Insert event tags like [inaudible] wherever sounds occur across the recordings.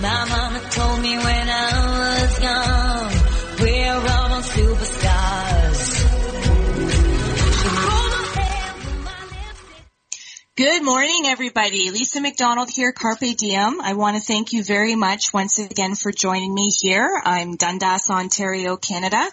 My mama told me when I was young, we're all superstars. Good morning, everybody. Lisa McDonald here, Carpe Diem. I want to thank you very much once again for joining me here. I'm Dundas, Ontario, Canada.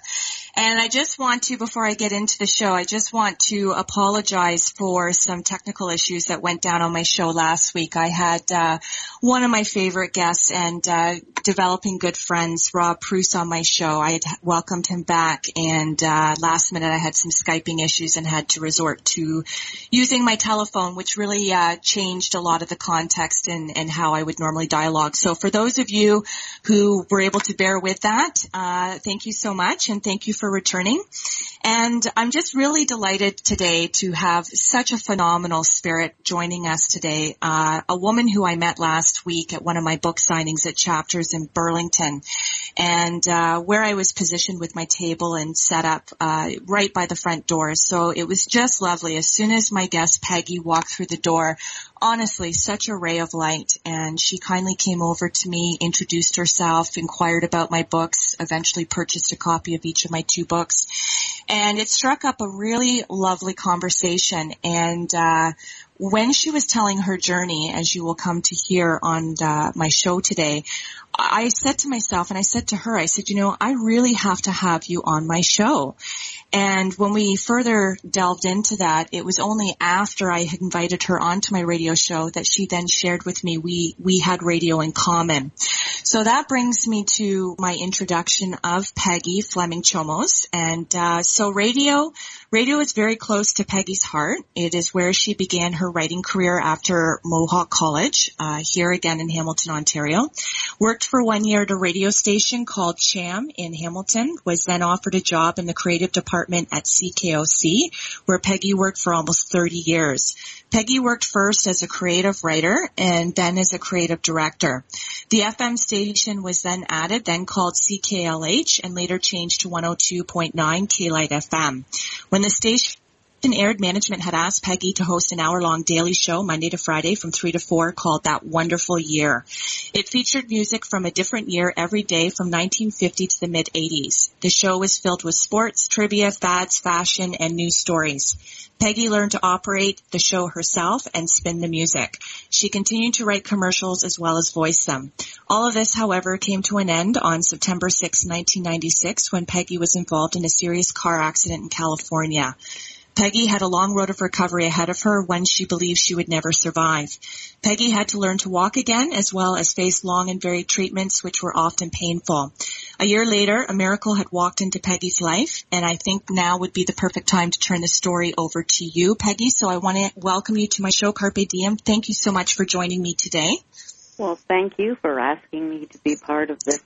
And I just want to, before I get into the show, I just want to apologize for some technical issues that went down on my show last week. I had uh, one of my favorite guests and uh, developing good friends, Rob Pruce, on my show. I had welcomed him back, and uh, last minute I had some Skyping issues and had to resort to using my telephone, which really uh, changed a lot of the context and, and how I would normally dialogue. So for those of you who were able to bear with that, uh, thank you so much, and thank you for returning. And I'm just really delighted today to have such a phenomenal spirit joining us today. Uh, a woman who I met last week at one of my book signings at Chapters in Burlington, and uh, where I was positioned with my table and set up uh, right by the front door. So it was just lovely. As soon as my guest Peggy walked through the door, honestly such a ray of light and she kindly came over to me, introduced herself, inquired about my books, eventually purchased a copy of each of my two books. And it struck up a really lovely conversation and uh, when she was telling her journey, as you will come to hear on uh, my show today, I said to myself and I said to her, I said, you know, I really have to have you on my show. And when we further delved into that, it was only after I had invited her onto my radio show that she then shared with me we, we had radio in common. So that brings me to my introduction of Peggy Fleming Chomos. And uh, so radio, radio is very close to Peggy's heart. It is where she began her writing career after Mohawk College, uh, here again in Hamilton, Ontario. Worked for one year at a radio station called CHAM in Hamilton. Was then offered a job in the creative department at CKOC, where Peggy worked for almost 30 years. Peggy worked first as a creative writer and then as a creative director. The FM station was then added, then called CKLH, and later changed to 102.9 K-Lite FM. When the station aired, management had asked Peggy to host an hour-long daily show Monday to Friday from 3 to 4 called That Wonderful Year. It featured music from a different year every day from 1950 to the mid-80s. The show was filled with sports, trivia, fads, fashion, and news stories. Peggy learned to operate the show herself and spin the music. She continued to write commercials as well as voice them. All of this, however, came to an end on September 6, 1996 when Peggy was involved in a serious car accident in California. Peggy had a long road of recovery ahead of her, when she believed she would never survive. Peggy had to learn to walk again, as well as face long and varied treatments, which were often painful. A year later, a miracle had walked into Peggy's life, and I think now would be the perfect time to turn the story over to you, Peggy. So I want to welcome you to my show, Carpe Diem. Thank you so much for joining me today. Well, thank you for asking me to be part of this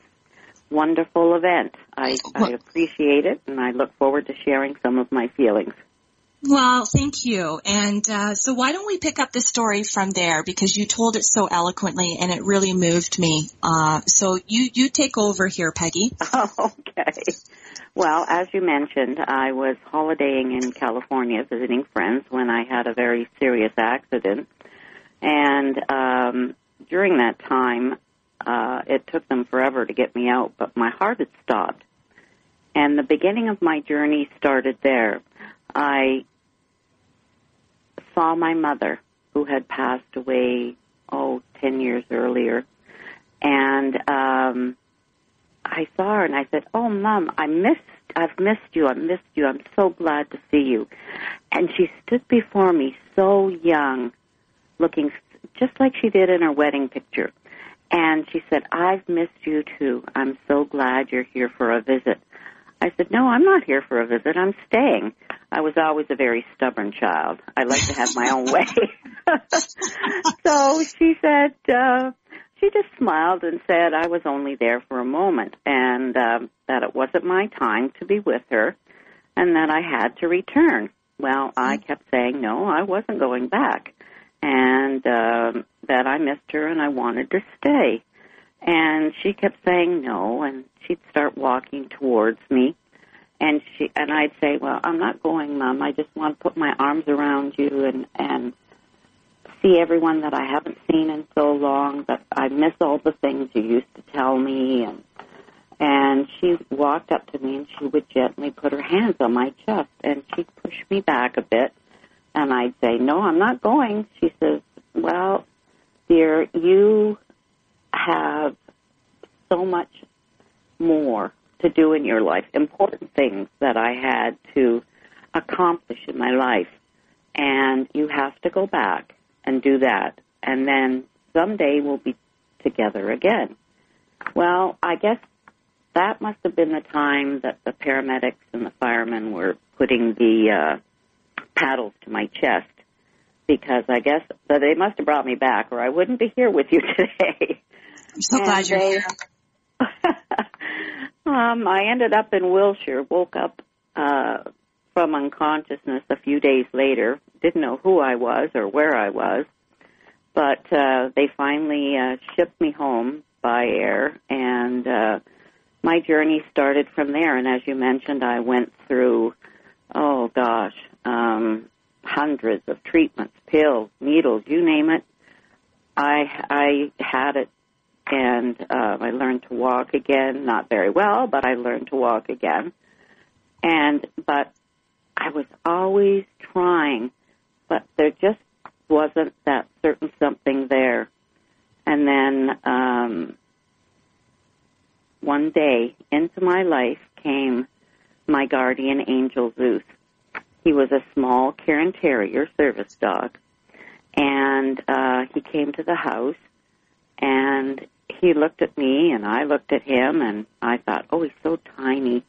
wonderful event. I, I appreciate it, and I look forward to sharing some of my feelings. Well, thank you. And uh, so why don't we pick up the story from there because you told it so eloquently and it really moved me. Uh, so you you take over here, Peggy. [laughs] okay. Well, as you mentioned, I was holidaying in California visiting friends when I had a very serious accident, and um, during that time, uh, it took them forever to get me out, but my heart had stopped. And the beginning of my journey started there. I saw my mother, who had passed away, oh, ten years earlier. And um, I saw her and I said, Oh, Mom, I missed, I've missed you. I missed you. I'm so glad to see you. And she stood before me so young, looking just like she did in her wedding picture. And she said, I've missed you too. I'm so glad you're here for a visit. I said, No, I'm not here for a visit. I'm staying. I was always a very stubborn child. I like to have my own way. [laughs] so she said, uh, she just smiled and said I was only there for a moment and um, that it wasn't my time to be with her and that I had to return. Well, I kept saying no, I wasn't going back and um, that I missed her and I wanted to stay. And she kept saying no and she'd start walking towards me and she and I'd say, "Well, I'm not going, Mom. I just want to put my arms around you and and see everyone that I haven't seen in so long. That I miss all the things you used to tell me." And and she walked up to me and she would gently put her hands on my chest and she'd push me back a bit. And I'd say, "No, I'm not going." She says, "Well, dear, you have so much more to do in your life, important things that I had to accomplish in my life. And you have to go back and do that. And then someday we'll be together again. Well, I guess that must have been the time that the paramedics and the firemen were putting the uh, paddles to my chest because I guess so they must have brought me back or I wouldn't be here with you [laughs] today. I'm so And glad you're they- here. [laughs] um, I ended up in Wilshire, woke up uh, from unconsciousness a few days later. Didn't know who I was or where I was, but uh, they finally uh, shipped me home by air, and uh, my journey started from there. And as you mentioned, I went through, oh gosh, um, hundreds of treatments, pills, needles, you name it. I I had it and uh, I learned to walk again. Not very well, but I learned to walk again. And but I was always trying, but there just wasn't that certain something there. And then um, one day into my life came my guardian angel Zeus. He was a small Cairn Terrier service dog, and uh, he came to the house and he looked at me and I looked at him and I thought, oh, he's so tiny.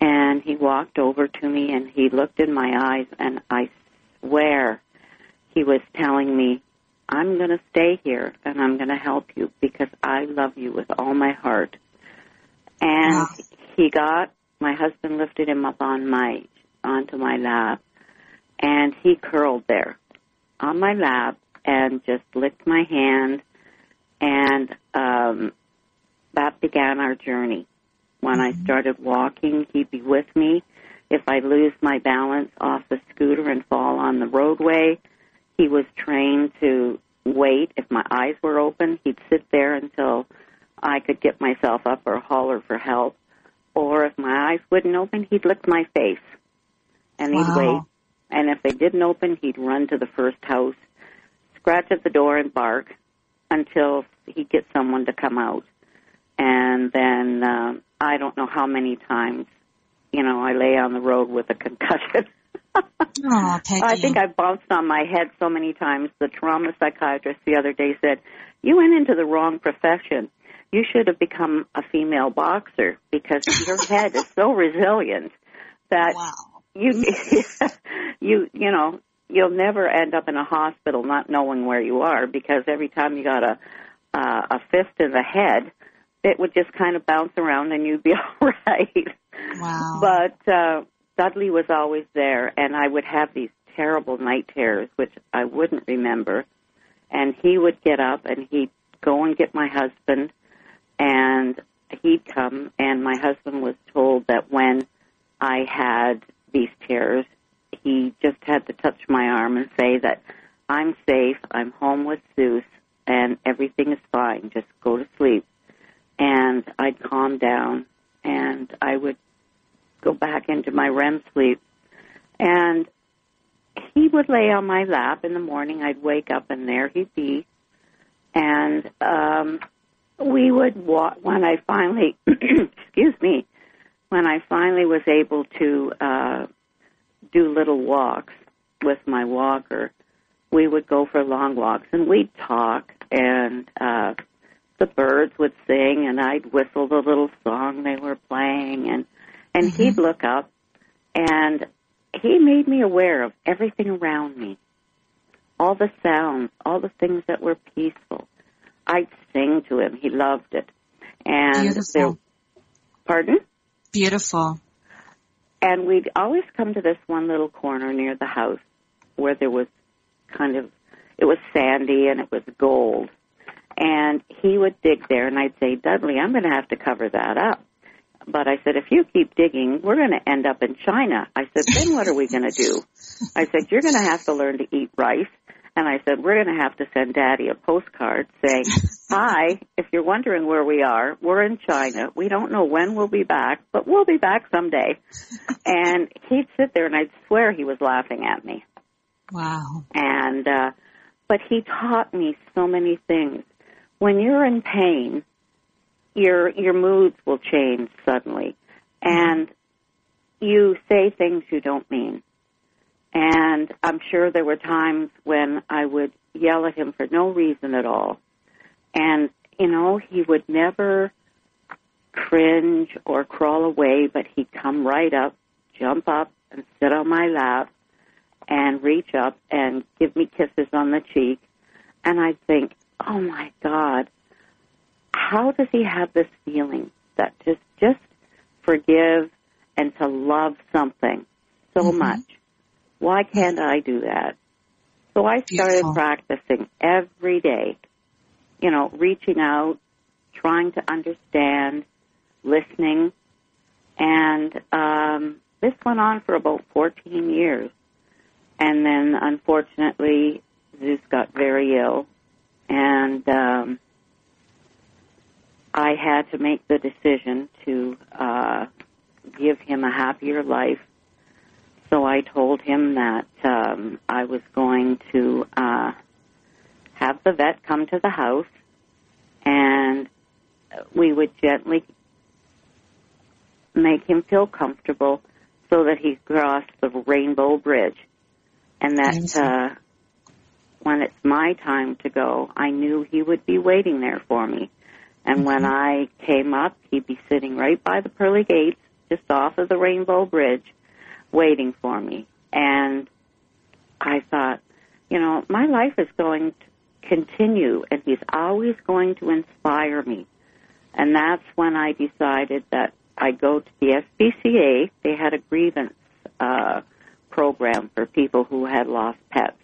And he walked over to me and he looked in my eyes and I swear he was telling me, I'm going to stay here and I'm going to help you because I love you with all my heart. And Wow. he got, my husband lifted him up on my, onto my lap and he curled there on my lap and just licked my hand and um, that began our journey. When I started walking, he'd be with me. If I lose my balance off the scooter and fall on the roadway, he was trained to wait. If my eyes were open, he'd sit there until I could get myself up or holler for help. Or if my eyes wouldn't open, he'd lick my face and he'd Wow. wait. And if they didn't open, he'd run to the first house, scratch at the door and bark until he'd get someone to come out. And then um, I don't know how many times, you know, I lay on the road with a concussion. [laughs] Oh, Peggy. I think I bounced on my head so many times. The trauma psychiatrist the other day said, "You went into the wrong profession. You should have become a female boxer because your [laughs] head is so resilient that Wow. you [laughs] you you know you'll never end up in a hospital not knowing where you are because every time you got a uh, a fist in the head, it would just kind of bounce around and you'd be [laughs] all right. Wow. But uh, Dudley was always there, and I would have these terrible night terrors, which I wouldn't remember. And he would get up and he'd go and get my husband, and he'd come. And my husband was told that when I had these terrors, he just had to touch my arm and say that I'm safe, I'm home with Zeus, and everything is fine. Just go to sleep. And I'd calm down, and I would go back into my REM sleep. And he would lay on my lap in the morning. I'd wake up and there he'd be. And um, we would walk, when I finally, [clears throat] excuse me, when I finally was able to uh, do little walks with my walker, we would go for long walks and we'd talk and uh, the birds would sing and I'd whistle the little song they were playing and and he'd look up and he made me aware of everything around me all the sounds all the things that were peaceful I'd sing to him. He loved it. And Beautiful. there, pardon? Beautiful. And we'd always come to this one little corner near the house where there was kind of, it was sandy and it was gold. And he would dig there and I'd say, Dudley, I'm going to have to cover that up. But I said, if you keep digging, we're going to end up in China. I said, then what are we going to do? I said, you're going to have to learn to eat rice. And I said, we're going to have to send daddy a postcard saying, hi, if you're wondering where we are, we're in China. We don't know when we'll be back, but we'll be back someday. And he'd sit there and I'd swear he was laughing at me. Wow. And, uh, but he taught me so many things. When you're in pain, your, your moods will change suddenly. And you say things you don't mean. And I'm sure there were times when I would yell at him for no reason at all. And, you know, he would never cringe or crawl away, but he'd come right up, jump up, and sit on my lap and reach up and give me kisses on the cheek. And I'd think, oh my God, how does he have this feeling that just, just forgive and to love something so Mhm. much? Why can't I do that? So I started Beautiful. practicing every day, you know, reaching out, trying to understand, listening, and um, this went on for about 14 years. And then, unfortunately, Zeus got very ill, and um, I had to make the decision to uh, give him a happier life. So I told him that um, I was going to uh, have the vet come to the house, and we would gently make him feel comfortable so that he crossed the rainbow bridge. And that uh, when it's my time to go, I knew he would be waiting there for me. And when I came up, he'd be sitting right by the pearly gates, just off of the rainbow bridge, waiting for me. And I thought, you know, my life is going to continue, and he's always going to inspire me. And that's when I decided that I go to the SPCA. They had a grievance uh, program for people who had lost pets.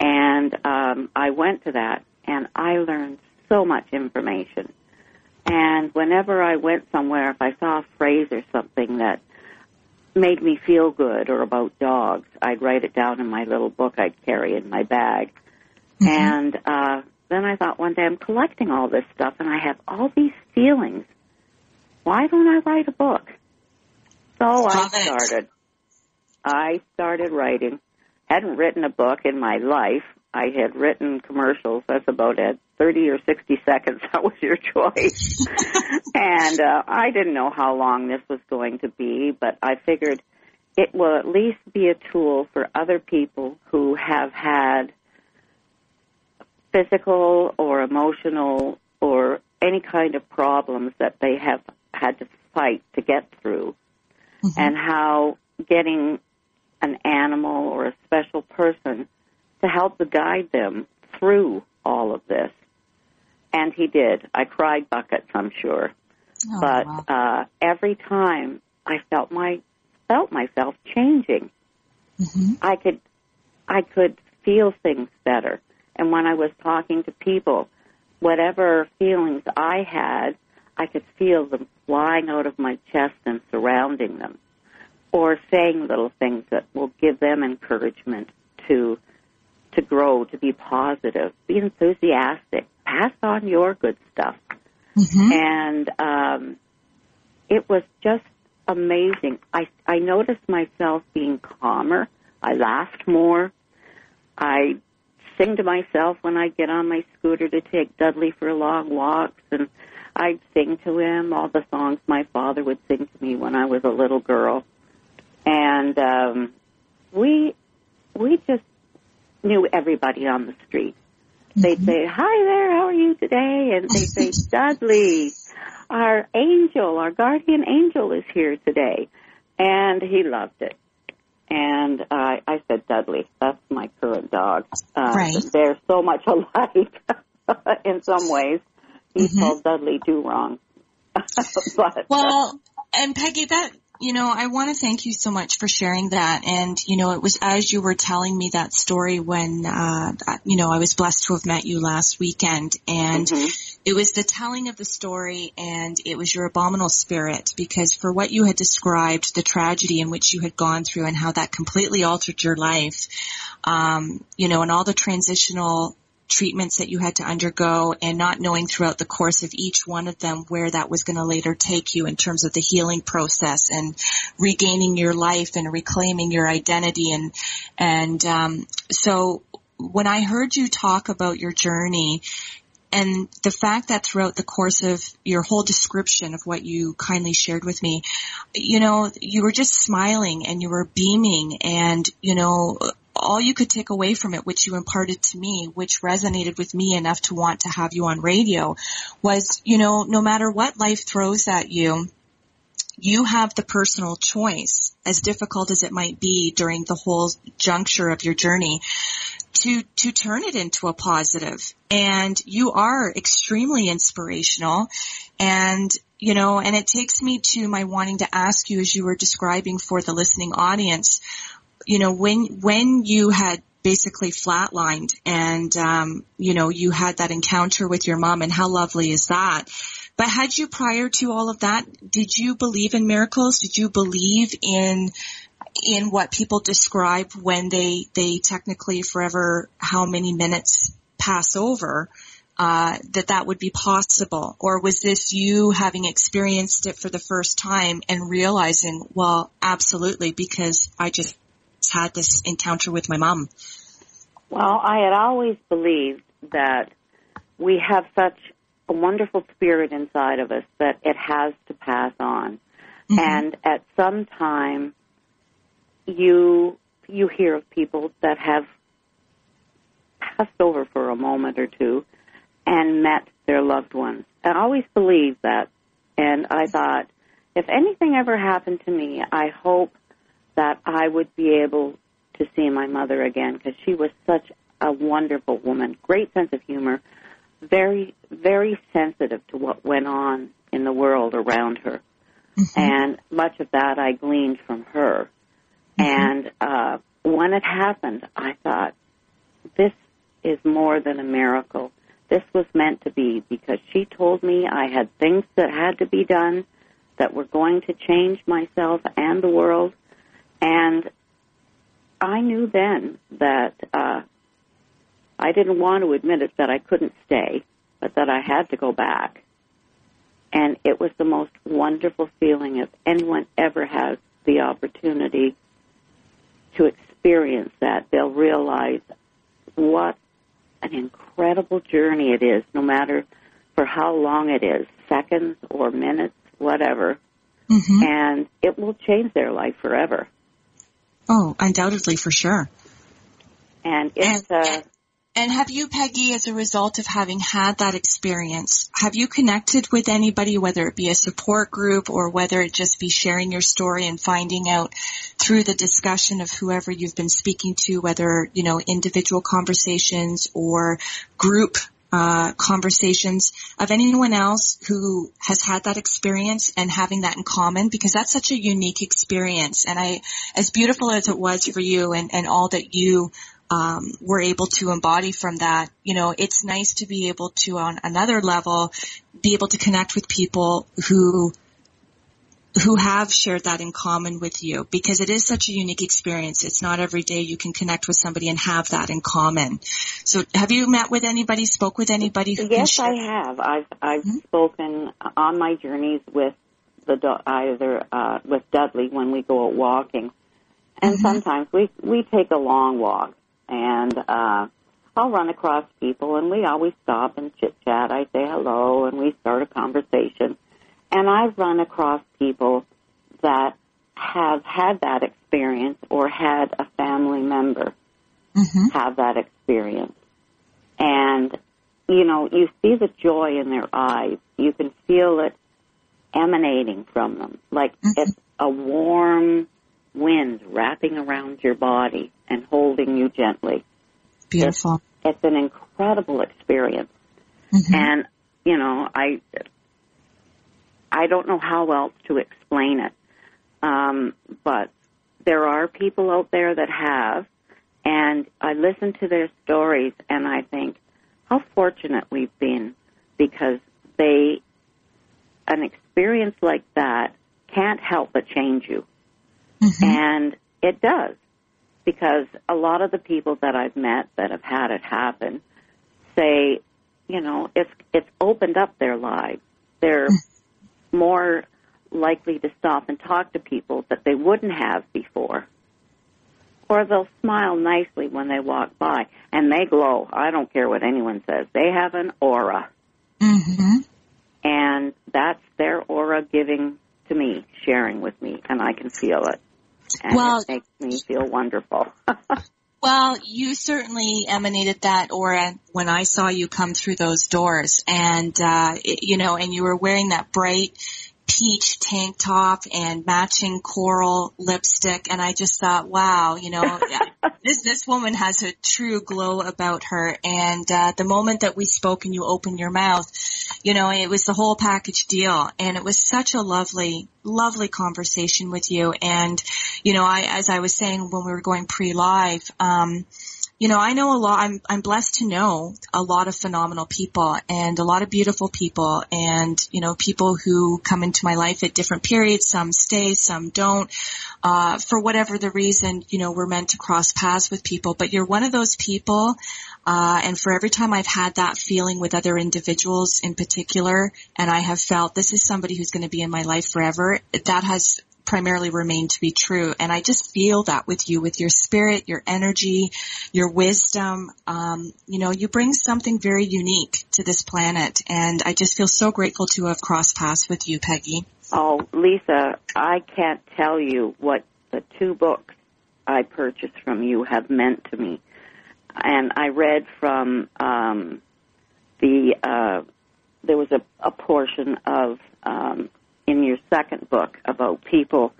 And um, I went to that, and I learned so much information. And whenever I went somewhere, if I saw a phrase or something that made me feel good or about dogs, I'd write it down in my little book I'd carry in my bag. And uh, then I thought one day I'm collecting all this stuff and I have all these feelings. Why don't I write a book? So I started. it. I started writing. Hadn't written a book in my life. I had written commercials. That's about it. 30 or 60 [laughs] seconds. That was your choice. [laughs] and uh, I didn't know how long this was going to be, but I figured it will at least be a tool for other people who have had physical or emotional or any kind of problems that they have had to fight to get through and how getting an animal or a special person to help to guide them through all of this. And he did. I cried buckets, I'm sure. Oh, but wow. uh, every time I felt my felt myself changing. Mhm. I could I could feel things better. And when I was talking to people, whatever feelings I had, I could feel them flying out of my chest and surrounding them. Or saying little things that will give them encouragement to to grow, to be positive, be enthusiastic, pass on your good stuff. Mhm. And um it was just amazing. I I noticed myself being calmer. I laughed more. I sing to myself when I get on my scooter to take Dudley for long walks and I'd sing to him all the songs my father would sing to me when I was a little girl. And um we we just knew everybody on the street. They'd say, Hi there, how are you today? And they'd say, [laughs] Dudley, our angel, our guardian angel is here today. And he loved it. And uh, I said, Dudley, that's my current dog. Uh, Right. They're so much [laughs] alike. [laughs] in some ways. He Mhm. told Dudley do wrong. but Well, and Peggy, that you know, I want to thank you so much for sharing that. And you know, it was as you were telling me that story when uh, you know I was blessed to have met you last weekend, and Mhm. it was the telling of the story, and it was your abominable spirit because for what you had described, the tragedy in which you had gone through, and how that completely altered your life, um, you know, and all the transitional treatments that you had to undergo and not knowing throughout the course of each one of them where that was going to later take you in terms of the healing process and regaining your life and reclaiming your identity. And and um, so when I heard you talk about your journey and the fact that throughout the course of your whole description of what you kindly shared with me, you know, you were just smiling and you were beaming and, you know, all you could take away from it, which you imparted to me, which resonated with me enough to want to have you on radio, was, you know, no matter what life throws at you, you have the personal choice, as difficult as it might be during the whole juncture of your journey, to to turn it into a positive. And you are extremely inspirational, and you know, and it takes me to my wanting to ask you, as you were describing for the listening audience, you know, when when you had basically flatlined and um, you know you had that encounter with your mom, and how lovely is that? But had you prior to all of that, did you believe in miracles? Did you believe in in what people describe when they they technically forever how many minutes pass over? Uh, that that would be possible, or was this you having experienced it for the first time and realizing, well, absolutely, because I just had this encounter with my mom. Well, I had always believed that we have such a wonderful spirit inside of us that it has to pass on. Mm-hmm. And at some time, you you hear of people that have passed over for a moment or two and met their loved ones. I always believed that, and I thought, if anything ever happened to me, I hope that I would be able to see my mother again because she was such a wonderful woman, great sense of humor, very, very sensitive to what went on in the world around her. And much of that I gleaned from her. And uh, when it happened, I thought, this is more than a miracle. This was meant to be because she told me I had things that had to be done that were going to change myself and the world. And I knew then that uh, I didn't want to admit it that I couldn't stay, but that I had to go back. And it was the most wonderful feeling if anyone ever has the opportunity to experience that. They'll realize what an incredible journey it is, no matter for how long it is, seconds or minutes, whatever. Mm-hmm. And it will change their life forever. Oh, undoubtedly, for sure. And it's And- uh, And have you, Peggy, as a result of having had that experience, have you connected with anybody, whether it be a support group or whether it just be sharing your story and finding out through the discussion of whoever you've been speaking to, whether, you know, individual conversations or group uh, conversations of anyone else who has had that experience and having that in common because that's such a unique experience. And I, as beautiful as it was for you and, and all that you um, were able to embody from that, you know, it's nice to be able to, on another level, be able to connect with people who who have shared that in common with you because it is such a unique experience. It's not every day you can connect with somebody and have that in common. So have you met with anybody, spoke with anybody who Yes. I have. I've I've Mhm. spoken on my journeys with the either uh, with Dudley when we go out walking, and Mhm. sometimes we we take a long walk, and uh, I'll run across people, and we always stop and chit chat. I say hello, and we start a conversation, and I've run across people that have had that experience or had a family member Mhm. have that experience. And, you know, you see the joy in their eyes. You can feel it emanating from them. Like Mhm. it's a warm wind wrapping around your body and holding you gently. Beautiful. It's an incredible experience. Mhm. And, you know, I, I don't know how else to explain it. Um, but there are people out there that have, and I listen to their stories and I think how fortunate we've been because they, an experience like that can't help but change you. Mhm. And it does. Because a lot of the people that I've met that have had it happen say, you know, it's it's opened up their lives. They're more likely to stop and talk to people that they wouldn't have before. Or they'll smile nicely when they walk by and they glow. I don't care what anyone says. They have an aura Mhm. and that's their aura giving to me, sharing with me, and I can feel it. And Well- it makes me feel wonderful. [laughs] Well, you certainly emanated that aura when I saw you come through those doors, and uh, it- you know, and you were wearing that bright peach tank top and matching coral lipstick, and I just thought, wow, you know, [laughs] this this woman has a true glow about her. And uh, the moment that we spoke and you opened your mouth, you know, it was the whole package deal, and it was such a lovely, lovely conversation with you. And you know, I as I was saying when we were going pre-live. Um, you know, I know a lot, I'm, I'm blessed to know a lot of phenomenal people and a lot of beautiful people and, you know, people who come into my life at different periods. Some stay, some don't. Uh, for whatever the reason, you know, we're meant to cross paths with people, but you're one of those people. Uh, and for every time I've had that feeling with other individuals in particular, and I have felt this is somebody who's going to be in my life forever, that has primarily remain to be true. And I just feel that with you, with your spirit, your energy, your wisdom. Um, you know, you bring something very unique to this planet. And I just feel so grateful to have crossed paths with you, Peggy. oh, Lisa, I can't tell you what the two books I purchased from you have meant to me. And I read from um, the uh, there was a, a portion of um, in your second book about people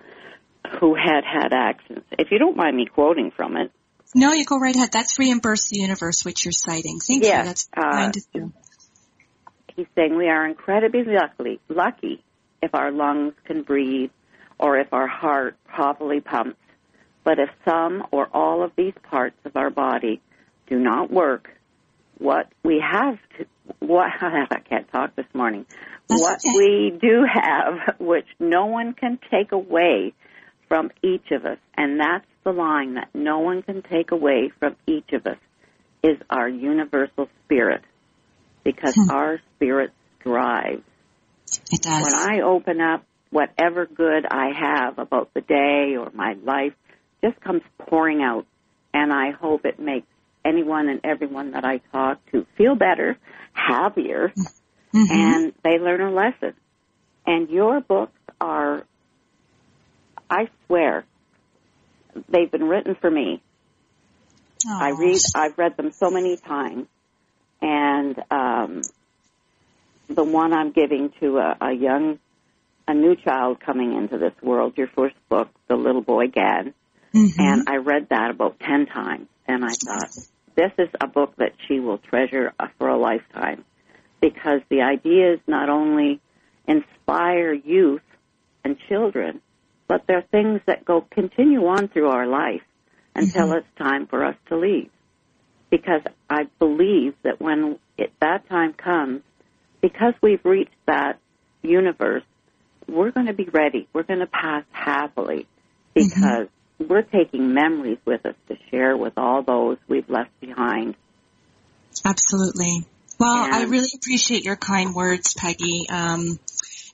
who had had accidents. If you don't mind me quoting from it, No, you go right ahead. That's Reimburse the Universe, which you're citing. Thank Yes, you. That's uh, kind of you. he's saying we are incredibly lucky, lucky if our lungs can breathe or if our heart properly pumps. But if some or all of these parts of our body do not work, what we have to, what, [laughs] I can't talk this morning, That's what okay. we do have, [laughs] which no one can take away from each of us, and that's the line that no one can take away from each of us, is our universal spirit. Because Hmm. our spirit drives. It does. When I open up, whatever good I have about the day or my life just comes pouring out. And I hope it makes anyone and everyone that I talk to feel better, happier, Mhm. and they learn a lesson. And your books are, I swear, they've been written for me. I read, I've read them so many times, and um, the one I'm giving to a, a young, a new child coming into this world, your first book, The Little Boy Gad, Mhm. and I read that about ten times, and I thought, this is a book that she will treasure uh, for a lifetime, because the ideas not only inspire youth and children, but they're things that go continue on through our life until Mhm. it's time for us to leave. Because I believe that when it, that time comes, because we've reached that universe, we're going to be ready. We're going to pass happily because we're taking memories with us to share with all those we've left behind. Absolutely. Well, I really appreciate your kind words, Peggy. Um,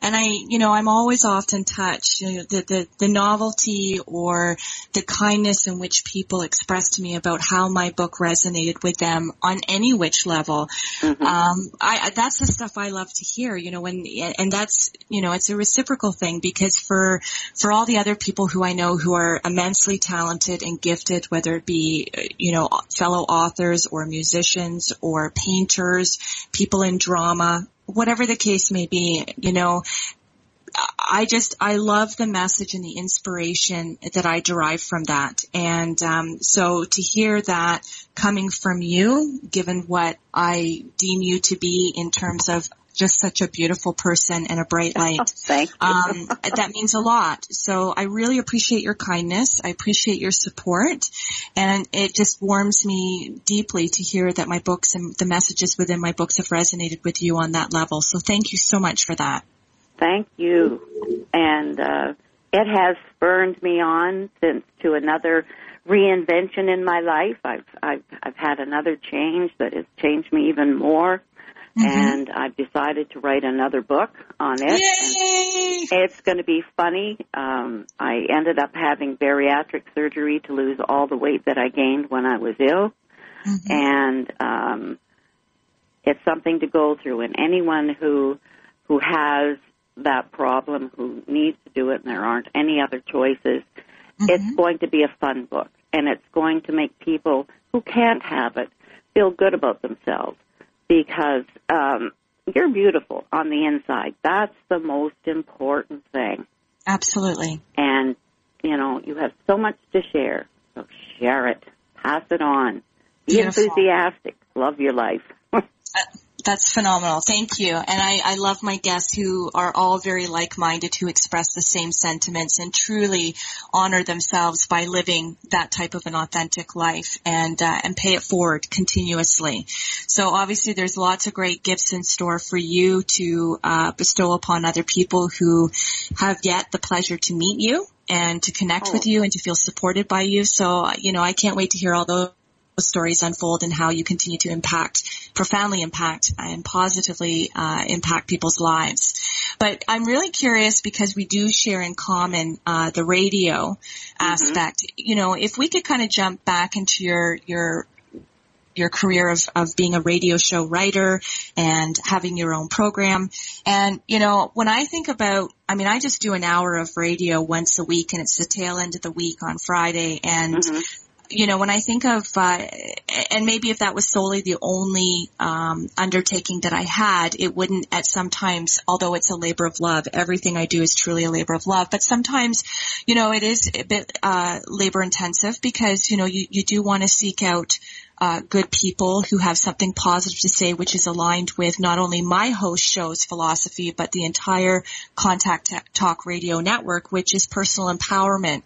and I, you know, I'm always often touched. You know, the, the the novelty or the kindness in which people express to me about how my book resonated with them on any which level. Mhm. Um, I that's the stuff I love to hear. You know, when and that's you know it's a reciprocal thing because for for all the other people who I know who are immensely talented and gifted, whether it be you know fellow authors or musicians or painters, people in drama, whatever the case may be, you know. I just I love the message and the inspiration that I derive from that, and um, so to hear that coming from you, given what I deem you to be in terms of just such a beautiful person and a bright [laughs] light. Thank you. Um, that means a lot. So I really appreciate your kindness. I appreciate your support, and it just warms me deeply to hear that my books and the messages within my books have resonated with you on that level. So thank you so much for that. Thank you. And uh, it has spurned me on since to another reinvention in my life. I've I've I've had another change that has changed me even more. And I've decided to write another book on it. Yay! It's going to be funny. Um, I ended up having bariatric surgery to lose all the weight that I gained when I was ill, and um, it's something to go through. And anyone who who has that problem, who needs to do it, and there aren't any other choices, it's going to be a fun book, and it's going to make people who can't have it feel good about themselves because um, you're beautiful on the inside. That's the most important thing. Absolutely. And, you know, you have so much to share. So share it. Pass it on. Be Beautiful. enthusiastic. Love your life. [laughs] That's phenomenal. Thank you. And I, I love my guests who are all very like-minded, who express the same sentiments and truly honor themselves by living that type of an authentic life and, uh, and pay it forward continuously. So obviously there's lots of great gifts in store for you to, uh, bestow upon other people who have yet the pleasure to meet you and to connect Oh. with you and to feel supported by you. So, you know, I can't wait to hear all those stories unfold and how you continue to impact, profoundly impact and positively uh, impact people's lives. But I'm really curious because we do share in common uh, the radio aspect. You know, if we could kind of jump back into your your your career of, of being a radio show writer and having your own program. And, you know, when I think about, I mean, I just do an hour of radio once a week and it's the tail end of the week on Friday. And, you know, when I think of, uh, and maybe if that was solely the only um, undertaking that I had, it wouldn't at sometimes, although it's a labor of love, everything I do is truly a labor of love. But sometimes, you know, it is a bit uh, labor intensive because, you know, you, you do want to seek out uh, good people who have something positive to say, which is aligned with not only my host show's philosophy, but the entire Contact Talk Radio network, which is personal empowerment.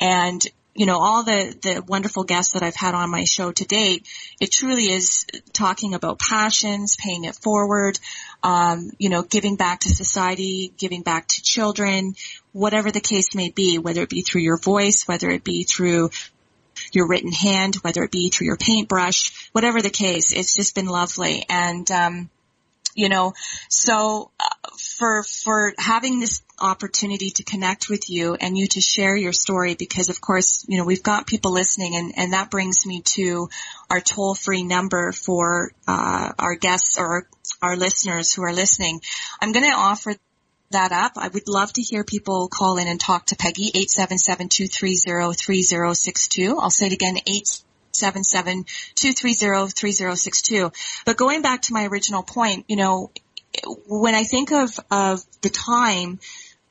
And you know, all the, the wonderful guests that I've had on my show to date, it truly is talking about passions, paying it forward, um, you know, giving back to society, giving back to children, whatever the case may be, whether it be through your voice, whether it be through your written hand, whether it be through your paintbrush, whatever the case, it's just been lovely. And, um, you know, so uh, for for having this opportunity to connect with you and you to share your story, because of course, you know, we've got people listening, and and that brings me to our toll free number for uh, our guests or our listeners who are listening. I'm going to offer that up. I would love to hear people call in and talk to Peggy, 877-230-3062. I'll say it again, 877-230-3062. But going back to my original point, you know, when I think of, of the time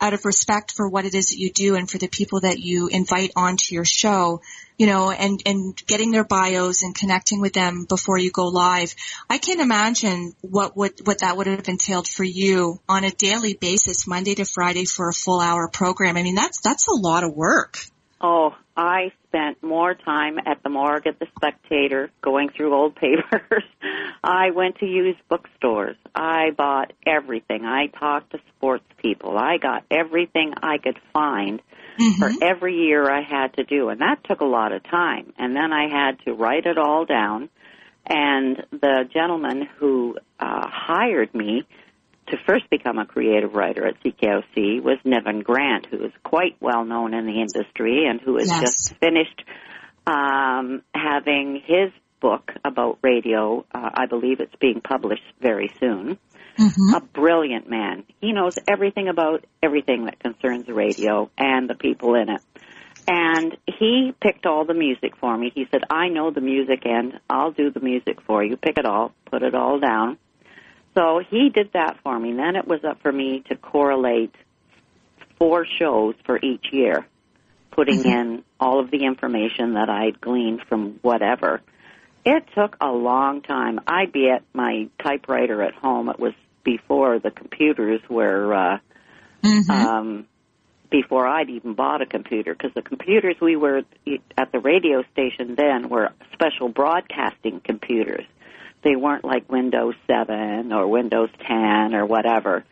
out of respect for what it is that you do and for the people that you invite onto your show, you know, and, and getting their bios and connecting with them before you go live, I can't imagine what would, what that would have entailed for you on a daily basis, Monday to Friday for a full hour program. I mean, that's, that's a lot of work. Oh, I spent more time at the morgue at the Spectator going through old [laughs] papers. I went to used bookstores. I bought everything. I talked to sports people. I got everything I could find for every year I had to do. And that took a lot of time. And then I had to write it all down. And the gentleman who uh, hired me to first become a creative writer at CKOC was Nevin Grant, who is quite well known in the industry and who has Yes. just finished um, having his book about radio. Uh, I believe it's being published very soon. A brilliant man. He knows everything about everything that concerns radio and the people in it. And he picked all the music for me. He said, I know the music and I'll do the music for you. Pick it all. Put it all down. So he did that for me. Then it was up for me to correlate four shows for each year, putting in all of the information that I'd gleaned from whatever. It took a long time. I'd be at my typewriter at home. It was before the computers were, uh, um, before I'd even bought a computer, because the computers we were at the radio station then were special broadcasting computers. They weren't like Windows 7 or Windows 10 or whatever.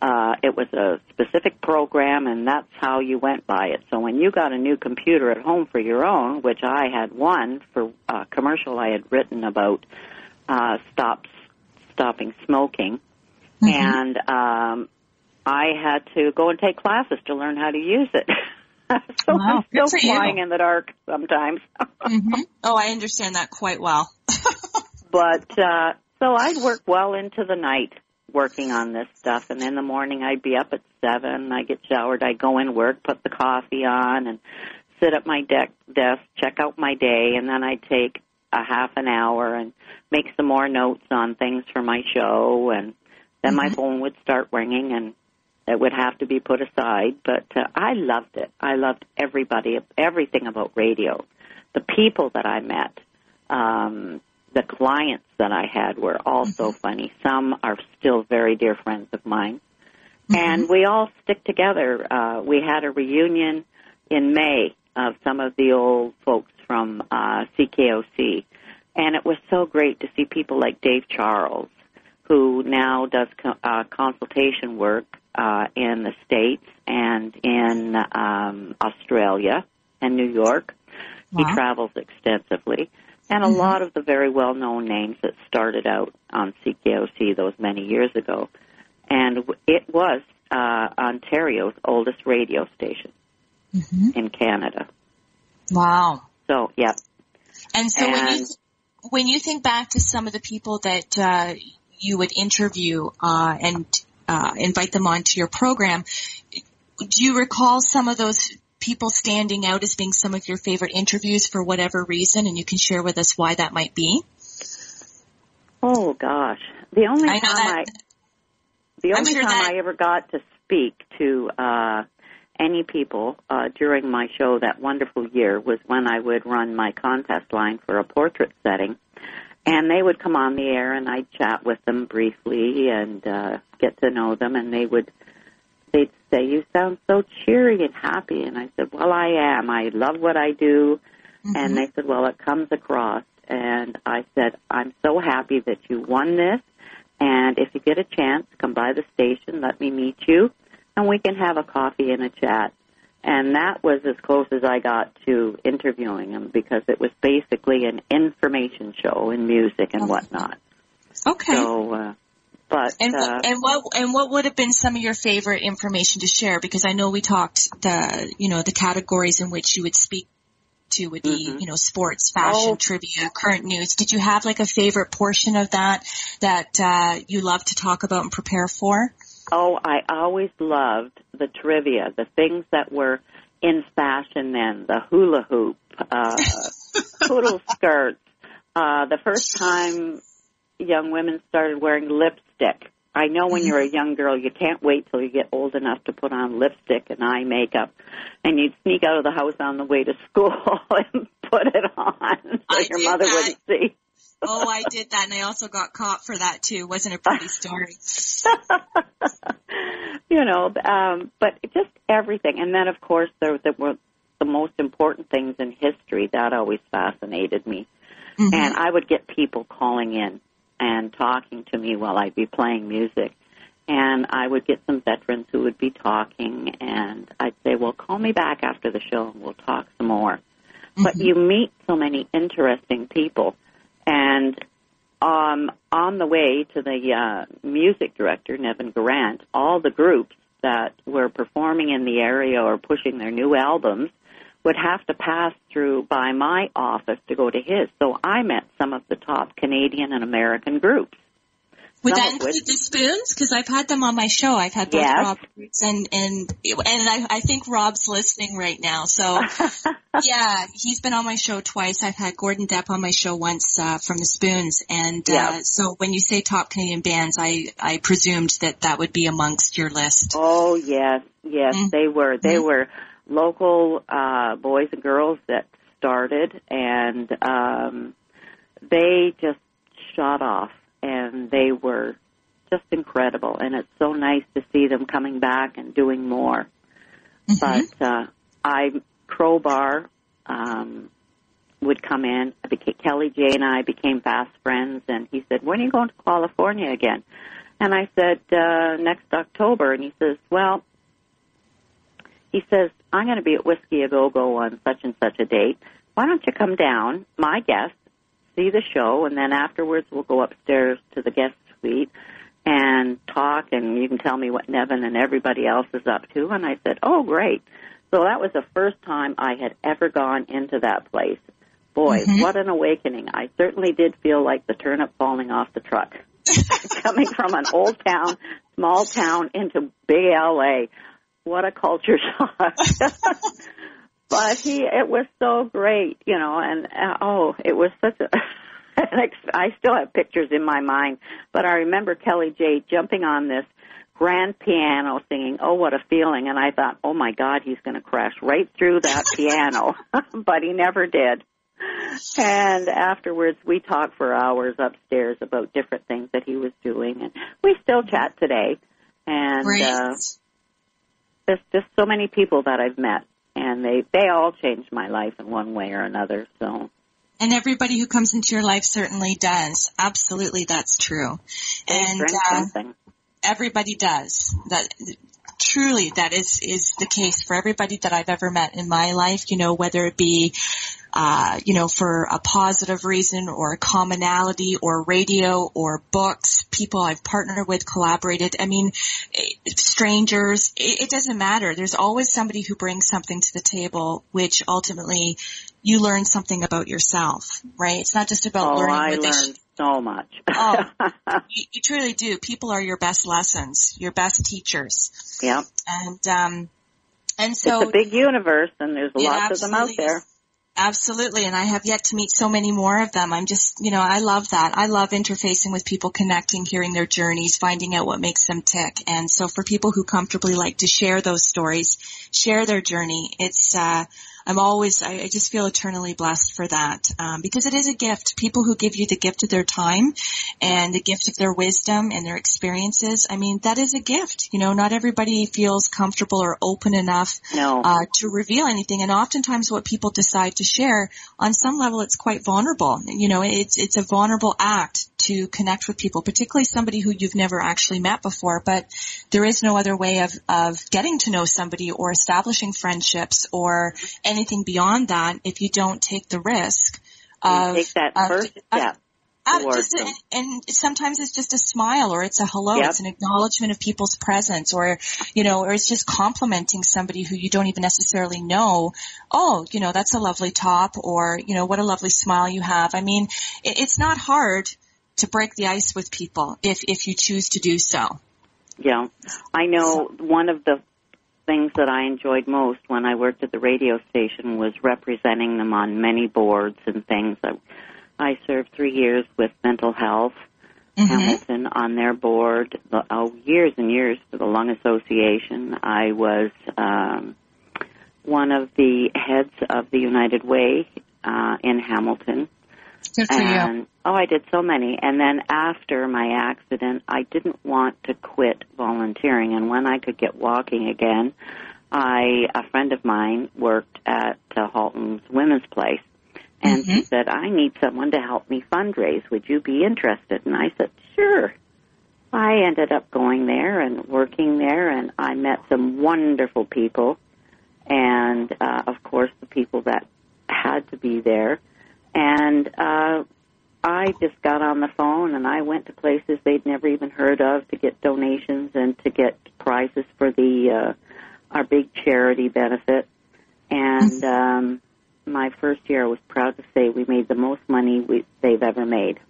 Uh, it was a specific program, and that's how you went by it. So when you got a new computer at home for your own, which I had one for a commercial I had written about uh, stops stopping smoking, and um, I had to go and take classes to learn how to use it. [laughs] so Wow, I'm still for you. flying in the dark sometimes. [laughs] hmm Oh, I understand that quite well. [laughs] but uh so I'd work well into the night working on this stuff. And in the morning I'd be up at seven, I get showered, I'd go in work, put the coffee on and sit at my deck desk, check out my day. And then I'd take a half an hour and make some more notes on things for my show. And then my phone would start ringing and it would have to be put aside. But uh, I loved it. I loved everybody everything about radio. The people that I met um the clients that I had were also funny. Some are still very dear friends of mine. And we all stick together. Uh, we had a reunion in May of some of the old folks from uh, CKOC. And it was so great to see people like Dave Charles, who now does co- uh, consultation work uh, in the States and in um, Australia and New York. He travels extensively. And a lot of the very well known names that started out on CKOC those many years ago. And it was uh, Ontario's oldest radio station in Canada. Wow. So, yeah. And so when you And- when you think back to some of the people that uh, you would interview uh, and uh, invite them onto your program, do you recall some of those people standing out as being some of your favorite interviews for whatever reason? And you can share with us why that might be. Oh, gosh. The only I time that- I, the only sure time that- I ever got to speak to uh, any people uh, during my show that wonderful year was when I would run my contest line for a portrait setting. And they would come on the air and I'd chat with them briefly and uh, get to know them and they would they'd say, You sound so cheery and happy and I said, Well I am. I love what I do and they said, Well it comes across and I said, I'm so happy that you won this and if you get a chance, come by the station, let me meet you and we can have a coffee and a chat. And that was as close as I got to interviewing him because it was basically an information show in music and whatnot. Okay. So, uh, but and uh, what, and what and what would have been some of your favorite information to share? Because I know we talked the you know the categories in which you would speak to would be you know sports, fashion, Oh. trivia, current news. Did you have like a favorite portion of that that uh, you love to talk about and prepare for? oh, I always loved the trivia, the things that were in fashion then, the hula hoop, uh, [laughs] poodle skirts. Uh, the first time young women started wearing lipstick. I know when you're a young girl, you can't wait till you get old enough to put on lipstick and eye makeup, and you'd sneak out of the house on the way to school [laughs] and put it on so I your mother that. wouldn't see. Oh, I did that, and I also got caught for that too. Wasn't a pretty story. [laughs] you know, um, but just everything. And then, of course, there, there were the most important things in history. That always fascinated me. And I would get people calling in and talking to me while I'd be playing music. And I would get some veterans who would be talking, and I'd say, well, call me back after the show and we'll talk some more. But you meet so many interesting people. And um, on the way to the uh, music director, Nevin Grant, all the groups that were performing in the area or pushing their new albums would have to pass through by my office to go to his. So I met some of the top Canadian and American groups. Would Some that include would. the spoons? Because I've had them on my show. I've had both Yes. Rob and and and I, I think Rob's listening right now. So [laughs] yeah, he's been on my show twice. I've had Gordon Deppe on my show once uh, from the Spoons, and uh, so when you say top Canadian bands, I I presumed that that would be amongst your list. Oh yes, yes, Mm. they were. They Mhm. were local uh, boys and girls that started, and um, they just shot off, and they were just incredible. And it's so nice to see them coming back and doing more. Mhm. But uh, I Crowbar um, would come in. I became, Kelly Jay and I became fast friends, and he said, "When are you going to California again?" And I said, uh, "Next October." And he says, "Well." He says, I'm going to be at Whiskey A Go Go on such and such a date. Why don't you come down, my guest, see the show, and then afterwards we'll go upstairs to the guest suite and talk, and you can tell me what Nevin and everybody else is up to. And I said, Oh, great. So that was the first time I had ever gone into that place. Boy, Mhm. what an awakening. I certainly did feel like the turnip falling off the truck. [laughs] Coming from an old town, small town into big LA. What a culture [laughs] shock. but he, it was so great, you know, and uh, oh, it was such a, [laughs] I still have pictures in my mind, but I remember Kelly Jay jumping on this grand piano singing, oh, what a feeling. And I thought, oh my God, he's going to crash right through that [laughs] piano. but he never did. And afterwards, we talked for hours upstairs about different things that he was doing, and we still chat today. And Great. uh, there's just so many people that I've met, and they they all changed my life in one way or another. So and everybody who comes into your life certainly does. Absolutely, that's true. And uh, everybody does that truly that is is the case for everybody that I've ever met in my life you know whether it be uh, you know, for a positive reason or a commonality or radio or books, people I've partnered with, collaborated. I mean, strangers, it, it doesn't matter. There's always somebody who brings something to the table, which ultimately you learn something about yourself, right? It's not just about Oh, learning I learned so much. [laughs] Oh. you, you truly do. People are your best lessons, your best teachers. yeah, And, um, and so it's a big universe, and there's lots of them out there. is. Absolutely, and I have yet to meet so many more of them. I'm just, you know, I love that. I love interfacing with people, connecting, hearing their journeys, finding out what makes them tick. And so for people who comfortably like to share those stories, share their journey, it's, uh, I'm always, I, I just feel eternally blessed for that, um, because it is a gift. People who give you the gift of their time and the gift of their wisdom and their experiences, I mean, that is a gift. You know, not everybody feels comfortable or open enough No, uh, to reveal anything. And oftentimes, what people decide to share, on some level, it's quite vulnerable. You know, it's it's a vulnerable act to connect with people, particularly somebody who you've never actually met before. But there is no other way of of getting to know somebody or establishing friendships or anything beyond that if you don't take the risk. Of, take that of- first of- step. uh, just a, and sometimes it's just a smile or it's a hello, Yep. it's an acknowledgement of people's presence or, you know, or it's just complimenting somebody who you don't even necessarily know. Oh, you know, that's a lovely top or, you know, what a lovely smile you have. I mean, it, it's not hard to break the ice with people if, if you choose to do so. Yeah, I know one of the things that I enjoyed most when I worked at the radio station was representing them on many boards and things. I, I served three years with mental health. Mhm. Hamilton on their board, the- oh, years and years for the Lung Association. I was um, one of the heads of the United Way uh, in Hamilton. Good for you. Oh, I did so many. And then after my accident, I didn't want to quit volunteering. And when I could get walking again, I a friend of mine worked at uh, Halton's Women's Place, and she said, "I need someone to help me fundraise. Would you be interested?" And I said, "Sure." I ended up going there and working there, and I met some wonderful people, and uh, of course the people that had to be there. And uh, I just got on the phone and I went to places they'd never even heard of to get donations and to get prizes for the uh, our big charity benefit. And um, my first year, I was proud to say we made the most money we, they've ever made.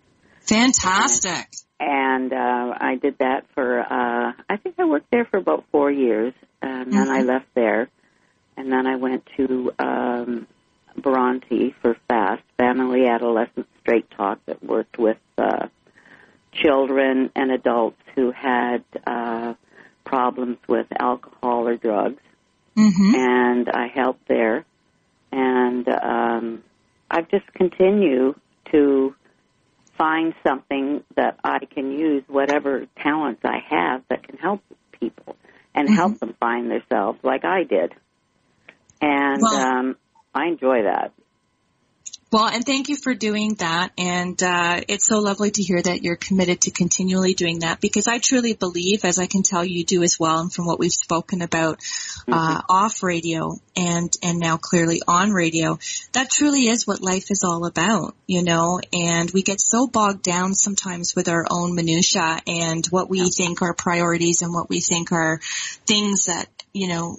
Fantastic. And uh, I did that for, uh, I think I worked there for about four years, and then I left there. And then I went to um, Bronte for FAST, Family Adolescent Straight Talk, that worked with uh, children and adults who had uh, problems with alcohol or drugs. Mm-hmm. And I helped there. And um, I've just continue to find something that I can use, whatever talents I have that can help people and help them find themselves like I did. And Well- um, I enjoy that. Well, and thank you for doing that. And uh, it's so lovely to hear that you're committed to continually doing that because I truly believe, as I can tell you do as well, and from what we've spoken about uh, off radio and and now clearly on radio, that truly is what life is all about, you know. And we get so bogged down sometimes with our own minutia and what we think are priorities and what we think are things that you know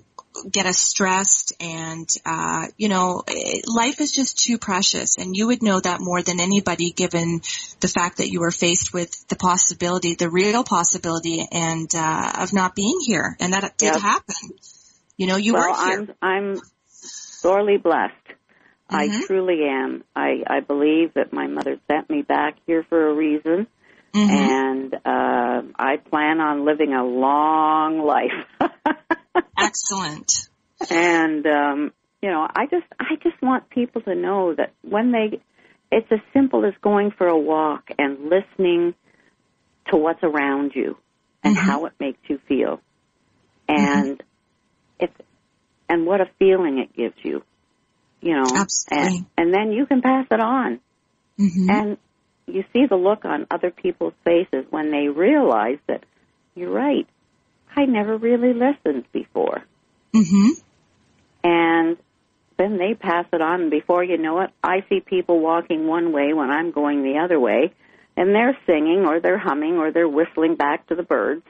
get us stressed and uh you know life is just too precious and you would know that more than anybody given the fact that you were faced with the possibility the real possibility and uh of not being here and that did Yep. happen you know you well, were here I'm I'm sorely blessed. I Mhm. truly am. I I believe that my mother sent me back here for a reason, Mhm. and uh, I plan on living a long life. [laughs] excellent and um, you know, I just I just want people to know that when they, it's as simple as going for a walk and listening to what's around you and Mhm. how it makes you feel, and it's and what a feeling it gives you, you know, Absolutely. and, and then you can pass it on, Mhm. and you see the look on other people's faces when they realize that you're right. I never really listened before. Mhm. and then they pass it on. And before you know it i see people walking one way when i'm going the other way and they're singing or they're humming or they're whistling back to the birds.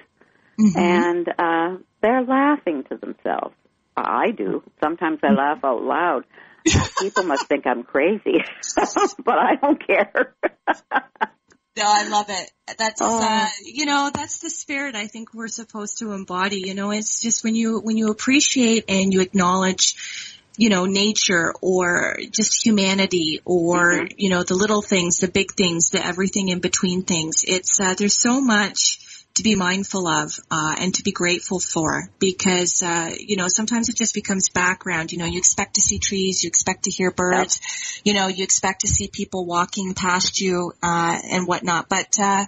Mhm. and uh they're laughing to themselves. I do. Sometimes i laugh out loud. [laughs] People must think i'm crazy [laughs] but i don't care [laughs] No, I love it. That's Oh. uh, you know, that's the spirit I think we're supposed to embody. You know, it's just when you when you appreciate and you acknowledge, you know, nature or just humanity or you know the little things, the big things, the everything in between things. It's uh, there's so much to be mindful of uh, and to be grateful for because uh, you know sometimes it just becomes background. You know, you expect to see trees, you expect to hear birds, you know, you expect to see people walking past you uh, and whatnot. But uh,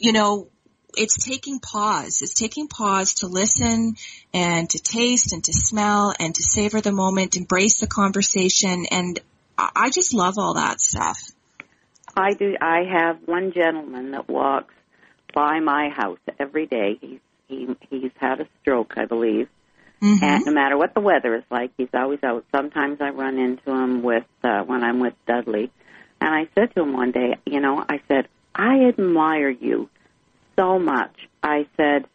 you know, it's taking pause. It's taking pause to listen and to taste and to smell and to savor the moment, embrace the conversation, and I I just love all that stuff. I do. I have one gentleman that walks by my house every day. He's he he's had a stroke, I believe, Mhm. and no matter what the weather is like, he's always out. Sometimes I run into him with uh, when I'm with Dudley, and I said to him one day, you know, I said I admire you so much. I said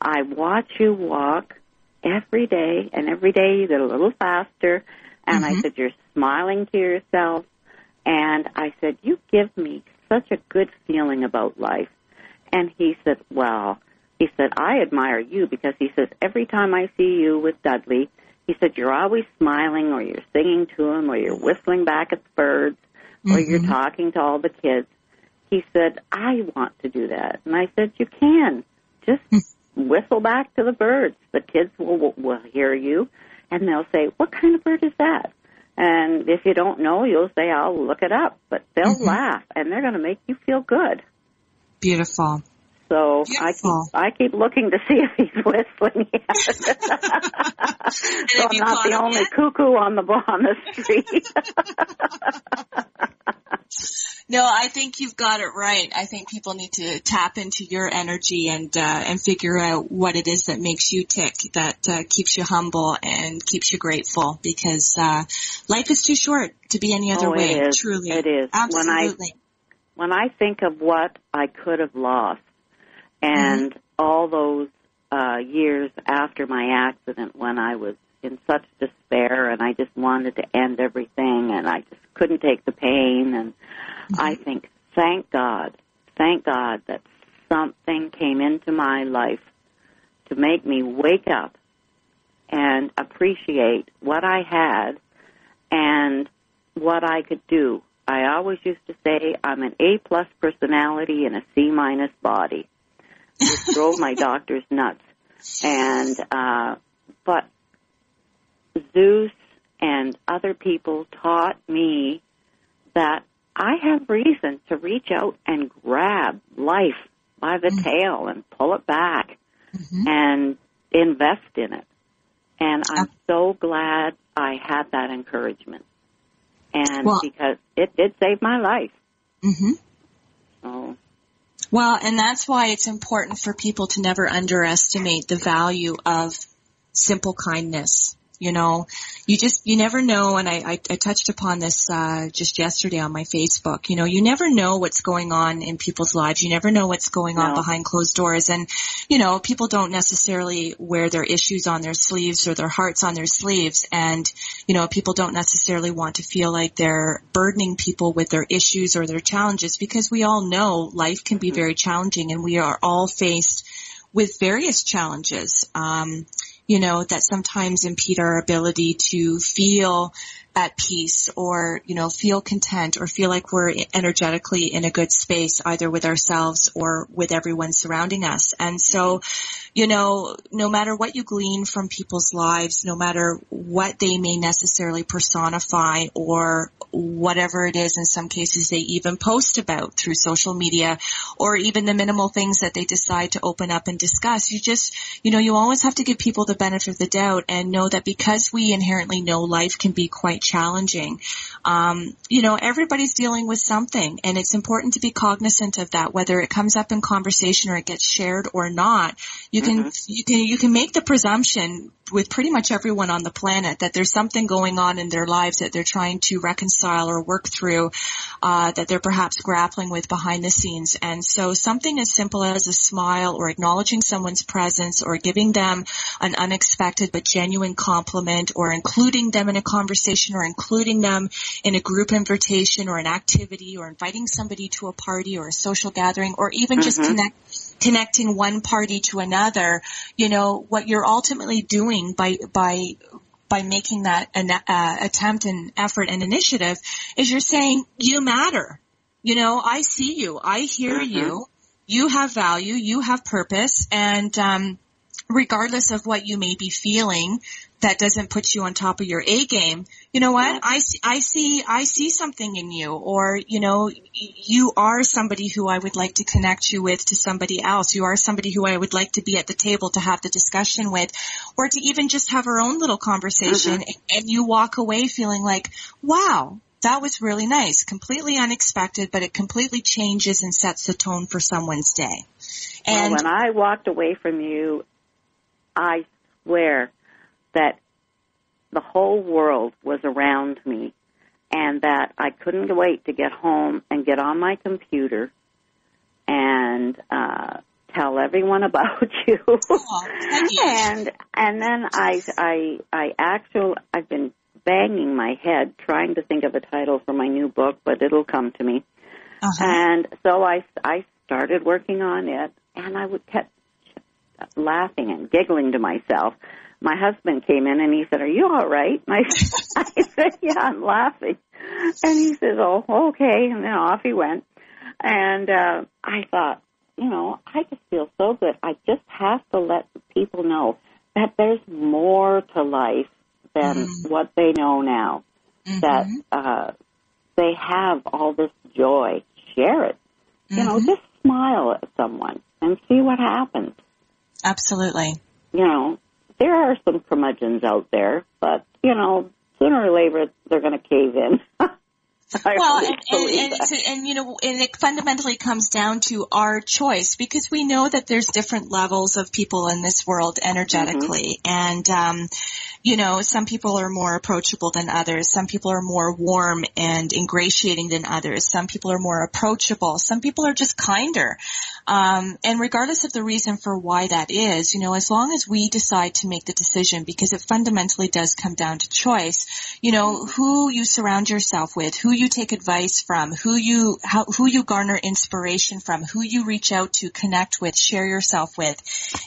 I watch you walk every day, and every day you get a little faster. And I Mhm. said you're smiling to yourself, and I said you give me such a good feeling about life. And he said, well, he said, I admire you because he says, every time I see you with Dudley, he said, you're always smiling or you're singing to him or you're whistling back at the birds or you're Mhm. talking to all the kids. He said, I want to do that. And I said, you can. Just whistle back to the birds. The kids will, will hear you and they'll say, what kind of bird is that? And if you don't know, you'll say, I'll look it up. But they'll Mhm. laugh and they're going to make you feel good. Beautiful. So I keep I keep looking to see [laughs] if he's whistling yet. [laughs] [laughs] so I'm not the only yet? cuckoo on the on the street. No, I think you've got it right. I think people need to tap into your energy and uh, and figure out what it is that makes you tick, that uh, keeps you humble and keeps you grateful. Because uh, life is too short to be any other Oh, way. is. Truly, It is. Absolutely. When I think of what I could have lost and all those uh years after my accident when I was in such despair and I just wanted to end everything and I just couldn't take the pain and I think thank God, thank God that something came into my life to make me wake up and appreciate what I had and what I could do. I always used to say I'm an A plus personality and a C minus body. It drove my doctors nuts. And uh but Zeus and other people taught me that I have reason to reach out and grab life by the mm-hmm. tail and pull it back mm-hmm. and invest in it. And I'm so glad I had that encouragement. And well, because it did save my life. Mm-hmm. So well, and that's why it's important for people to never underestimate the value of simple kindness you know, you just, you never know. And I, I, I touched upon this, uh, just yesterday on my Facebook. You know, you never know what's going on in people's lives. You never know what's going on behind closed doors. And, you know, people don't necessarily wear their issues on their sleeves or their hearts on their sleeves. And, you know, people don't necessarily want to feel like they're burdening people with their issues or their challenges because we all know life can be mm-hmm. very challenging and we are all faced with various challenges. Um, you know, that sometimes impede our ability to feel at peace or, you know, feel content or feel like we're energetically in a good space either with ourselves or with everyone surrounding us. And so, you know, no matter what you glean from people's lives, no matter what they may necessarily personify or whatever it is in some cases they even post about through social media or even the minimal things that they decide to open up and discuss. You just, you know, you always have to give people the benefit of the doubt and know that because we inherently know life can be quite challenging, um, you know, everybody's dealing with something and it's important to be cognizant of that, whether it comes up in conversation or it gets shared or not. You can, mm-hmm. you can, you can make the presumption with pretty much everyone on the planet that there's something going on in their lives that they're trying to reconcile or work through uh, that they're perhaps grappling with behind the scenes. And so something as simple as a smile or acknowledging someone's presence or giving them an unexpected but genuine compliment or including them in a conversation or including them in a group invitation or an activity or inviting somebody to a party or a social gathering or even mm-hmm. just connect connecting one party to another, you know, what you're ultimately doing by, by, by making that an, uh, attempt and effort and initiative is you're saying you matter. You know, I see you. I hear mm-hmm. you. You have value. You have purpose. And, um, regardless of what you may be feeling, that doesn't put you on top of your A game, you know what? I see, I see, I see something in you or, you know, you are somebody who I would like to connect you with to somebody else. You are somebody who I would like to be at the table to have the discussion with or to even just have our own little conversation mm-hmm. and you walk away feeling like, wow, that was really nice, completely unexpected, but it completely changes and sets the tone for someone's day. And well, when I walked away from you, I swear that the whole world was around me and that I couldn't wait to get home and get on my computer and uh tell everyone [laughs] about you. Oh, and and then I I I actually I've been banging my head trying to think of a title for my new book, but it'll come to me. Uh-huh. And so I I started working on it and I would kept laughing and giggling to myself my husband came in and he said, "Are you all right?" And [laughs] I, I said, "Yeah, I'm laughing." And he says, "Oh, okay." And then off he went. And uh, I thought, you know, I just feel so good. I just have to let people know that there's more to life than mm-hmm. what they know now. Mm-hmm. That uh, they have all this joy. Share it. Mm-hmm. You know, mm-hmm. just smile at someone and see what happens. Absolutely. You know, there are some curmudgeons out there, but you know, sooner or later they're going to cave in. [laughs] well, and, and, and, and, you know, and it fundamentally comes down to our choice because we know that there's different levels of people in this world energetically, mm-hmm. and um, you know, some people are more approachable than others. Some people are more warm and ingratiating than others. Some people are more approachable. Some people are just kinder. Um, and regardless of the reason for why that is, you know, as long as we decide to make the decision, because it fundamentally does come down to choice, you know, who you surround yourself with, who you take advice from, who you, how, who you garner inspiration from, who you reach out to, connect with, share yourself with.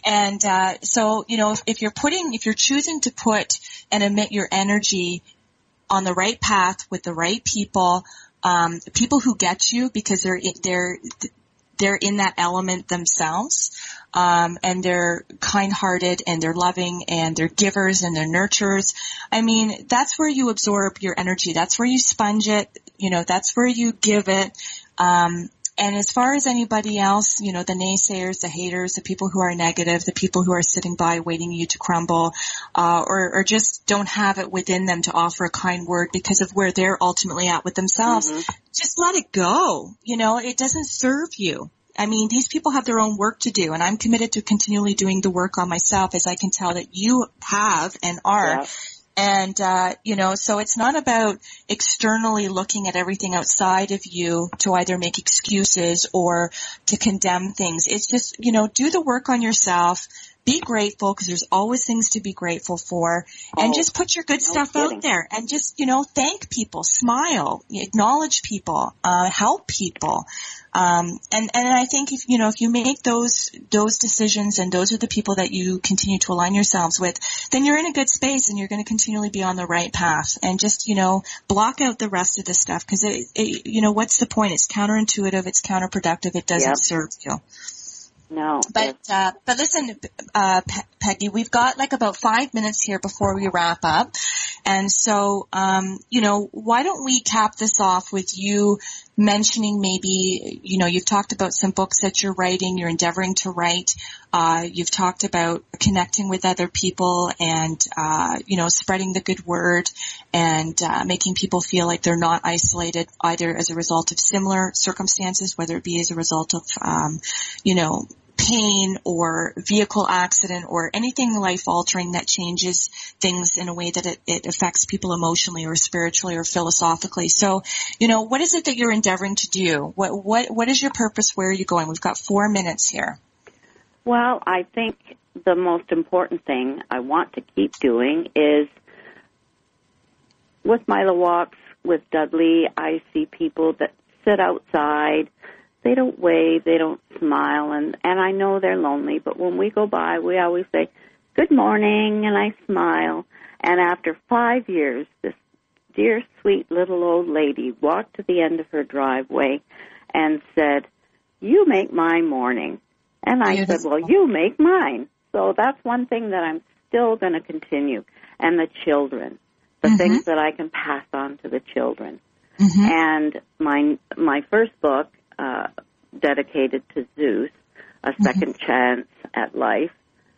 And, uh, so, you know, if, if you're putting, if you're choosing to put and emit your energy on the right path with the right people, um, people who get you because they're they're they're in that element themselves, um, and they're kind-hearted and they're loving and they're givers and they're nurturers. I mean, that's where you absorb your energy. That's where you sponge it. You know, that's where you give it. Um, and as far as anybody else, you know, the naysayers, the haters, the people who are negative, the people who are sitting by waiting you to crumble, uh, or, or just don't have it within them to offer a kind word because of where they're ultimately at with themselves, mm-hmm. just let it go. You know, it doesn't serve you. I mean, these people have their own work to do, and I'm committed to continually doing the work on myself as I can tell that you have and are. Yeah. And, uh, you know, so it's not about externally looking at everything outside of you to either make excuses or to condemn things. It's just, you know, do the work on yourself. Be grateful because there's always things to be grateful for and oh, just put your good no stuff kidding. out there and just, you know, thank people, smile, acknowledge people, uh, help people. Um, and, and I think if, you know, if you make those, those decisions and those are the people that you continue to align yourselves with, then you're in a good space and you're going to continually be on the right path and just, you know, block out the rest of the stuff because it, it, you know, what's the point? It's counterintuitive. It's counterproductive. It doesn't yep. serve you. No. But uh, but listen, uh, Pe- Peggy, we've got like about five minutes here before we wrap up, and so um, you know, why don't we cap this off with you mentioning maybe, you know, you've talked about some books that you're writing, you're endeavoring to write, uh, you've talked about connecting with other people and, uh, you know, spreading the good word and, uh, making people feel like they're not isolated either as a result of similar circumstances, whether it be as a result of, um, you know, pain or vehicle accident or anything life altering that changes things in a way that it, it affects people emotionally or spiritually or philosophically. So, you know, what is it that you're endeavoring to do? What, what, what is your purpose? Where are you going? We've got four minutes here. Well, I think the most important thing I want to keep doing is with my walks with Dudley, I see people that sit outside they don't wave, they don't smile, and and I know they're lonely. But when we go by, we always say, "Good morning," and I smile. And after five years, this dear, sweet little old lady walked to the end of her driveway and said, "You make my morning." And I Beautiful. said, "Well, you make mine." So that's one thing that I'm still going to continue. And the children, the mm-hmm. things that I can pass on to the children. Mm-hmm. And my my first book uh, dedicated to Zeus, a 2nd mm-hmm. chance at life.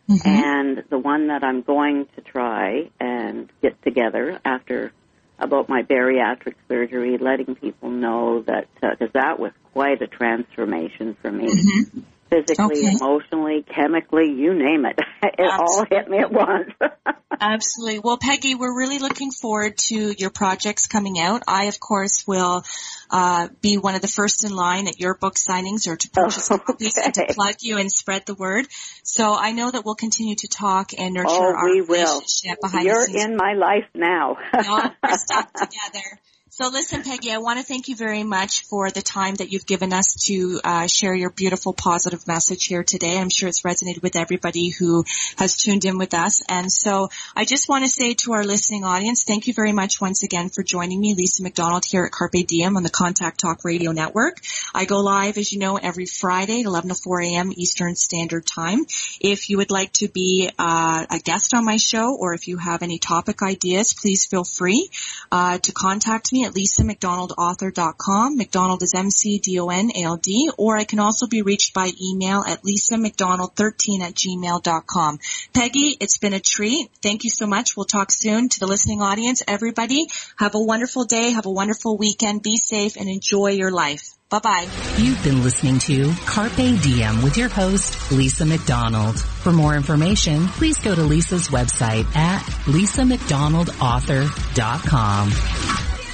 Mm-hmm. And the one that I'm going to try and get together after about my bariatric surgery, letting people know that because uh, that was quite a transformation for me. Mm-hmm physically, okay. emotionally, chemically, you name it. [laughs] it Absolutely. all hit me at once. [laughs] Absolutely. Well, Peggy, we're really looking forward to your projects coming out. I, of course, will uh, be one of the first in line at your book signings or to purchase oh, [laughs] copies okay. and to plug you and spread the word. So I know that we'll continue to talk and nurture oh, our relationship will. behind You're the scenes. in my life now. we're stuck together. So listen, Peggy, I want to thank you very much for the time that you've given us to uh, share your beautiful positive message here today. I'm sure it's resonated with everybody who has tuned in with us. And so I just want to say to our listening audience, thank you very much once again for joining me, Lisa McDonald here at Carpe Diem on the Contact Talk Radio Network. I go live, as you know, every Friday at 11 to 4 a.m. Eastern Standard Time. If you would like to be uh, a guest on my show or if you have any topic ideas, please feel free uh, to contact me at lisamcdonaldauthor.com. McDonald is M-C-D-O-N-A-L-D, or I can also be reached by email at lisamcdonald13 at gmail.com. Peggy, it's been a treat. Thank you so much. We'll talk soon to the listening audience. Everybody, have a wonderful day, have a wonderful weekend, be safe, and enjoy your life. Bye bye. You've been listening to Carpe Diem with your host, Lisa McDonald. For more information, please go to Lisa's website at lisamcdonaldauthor.com.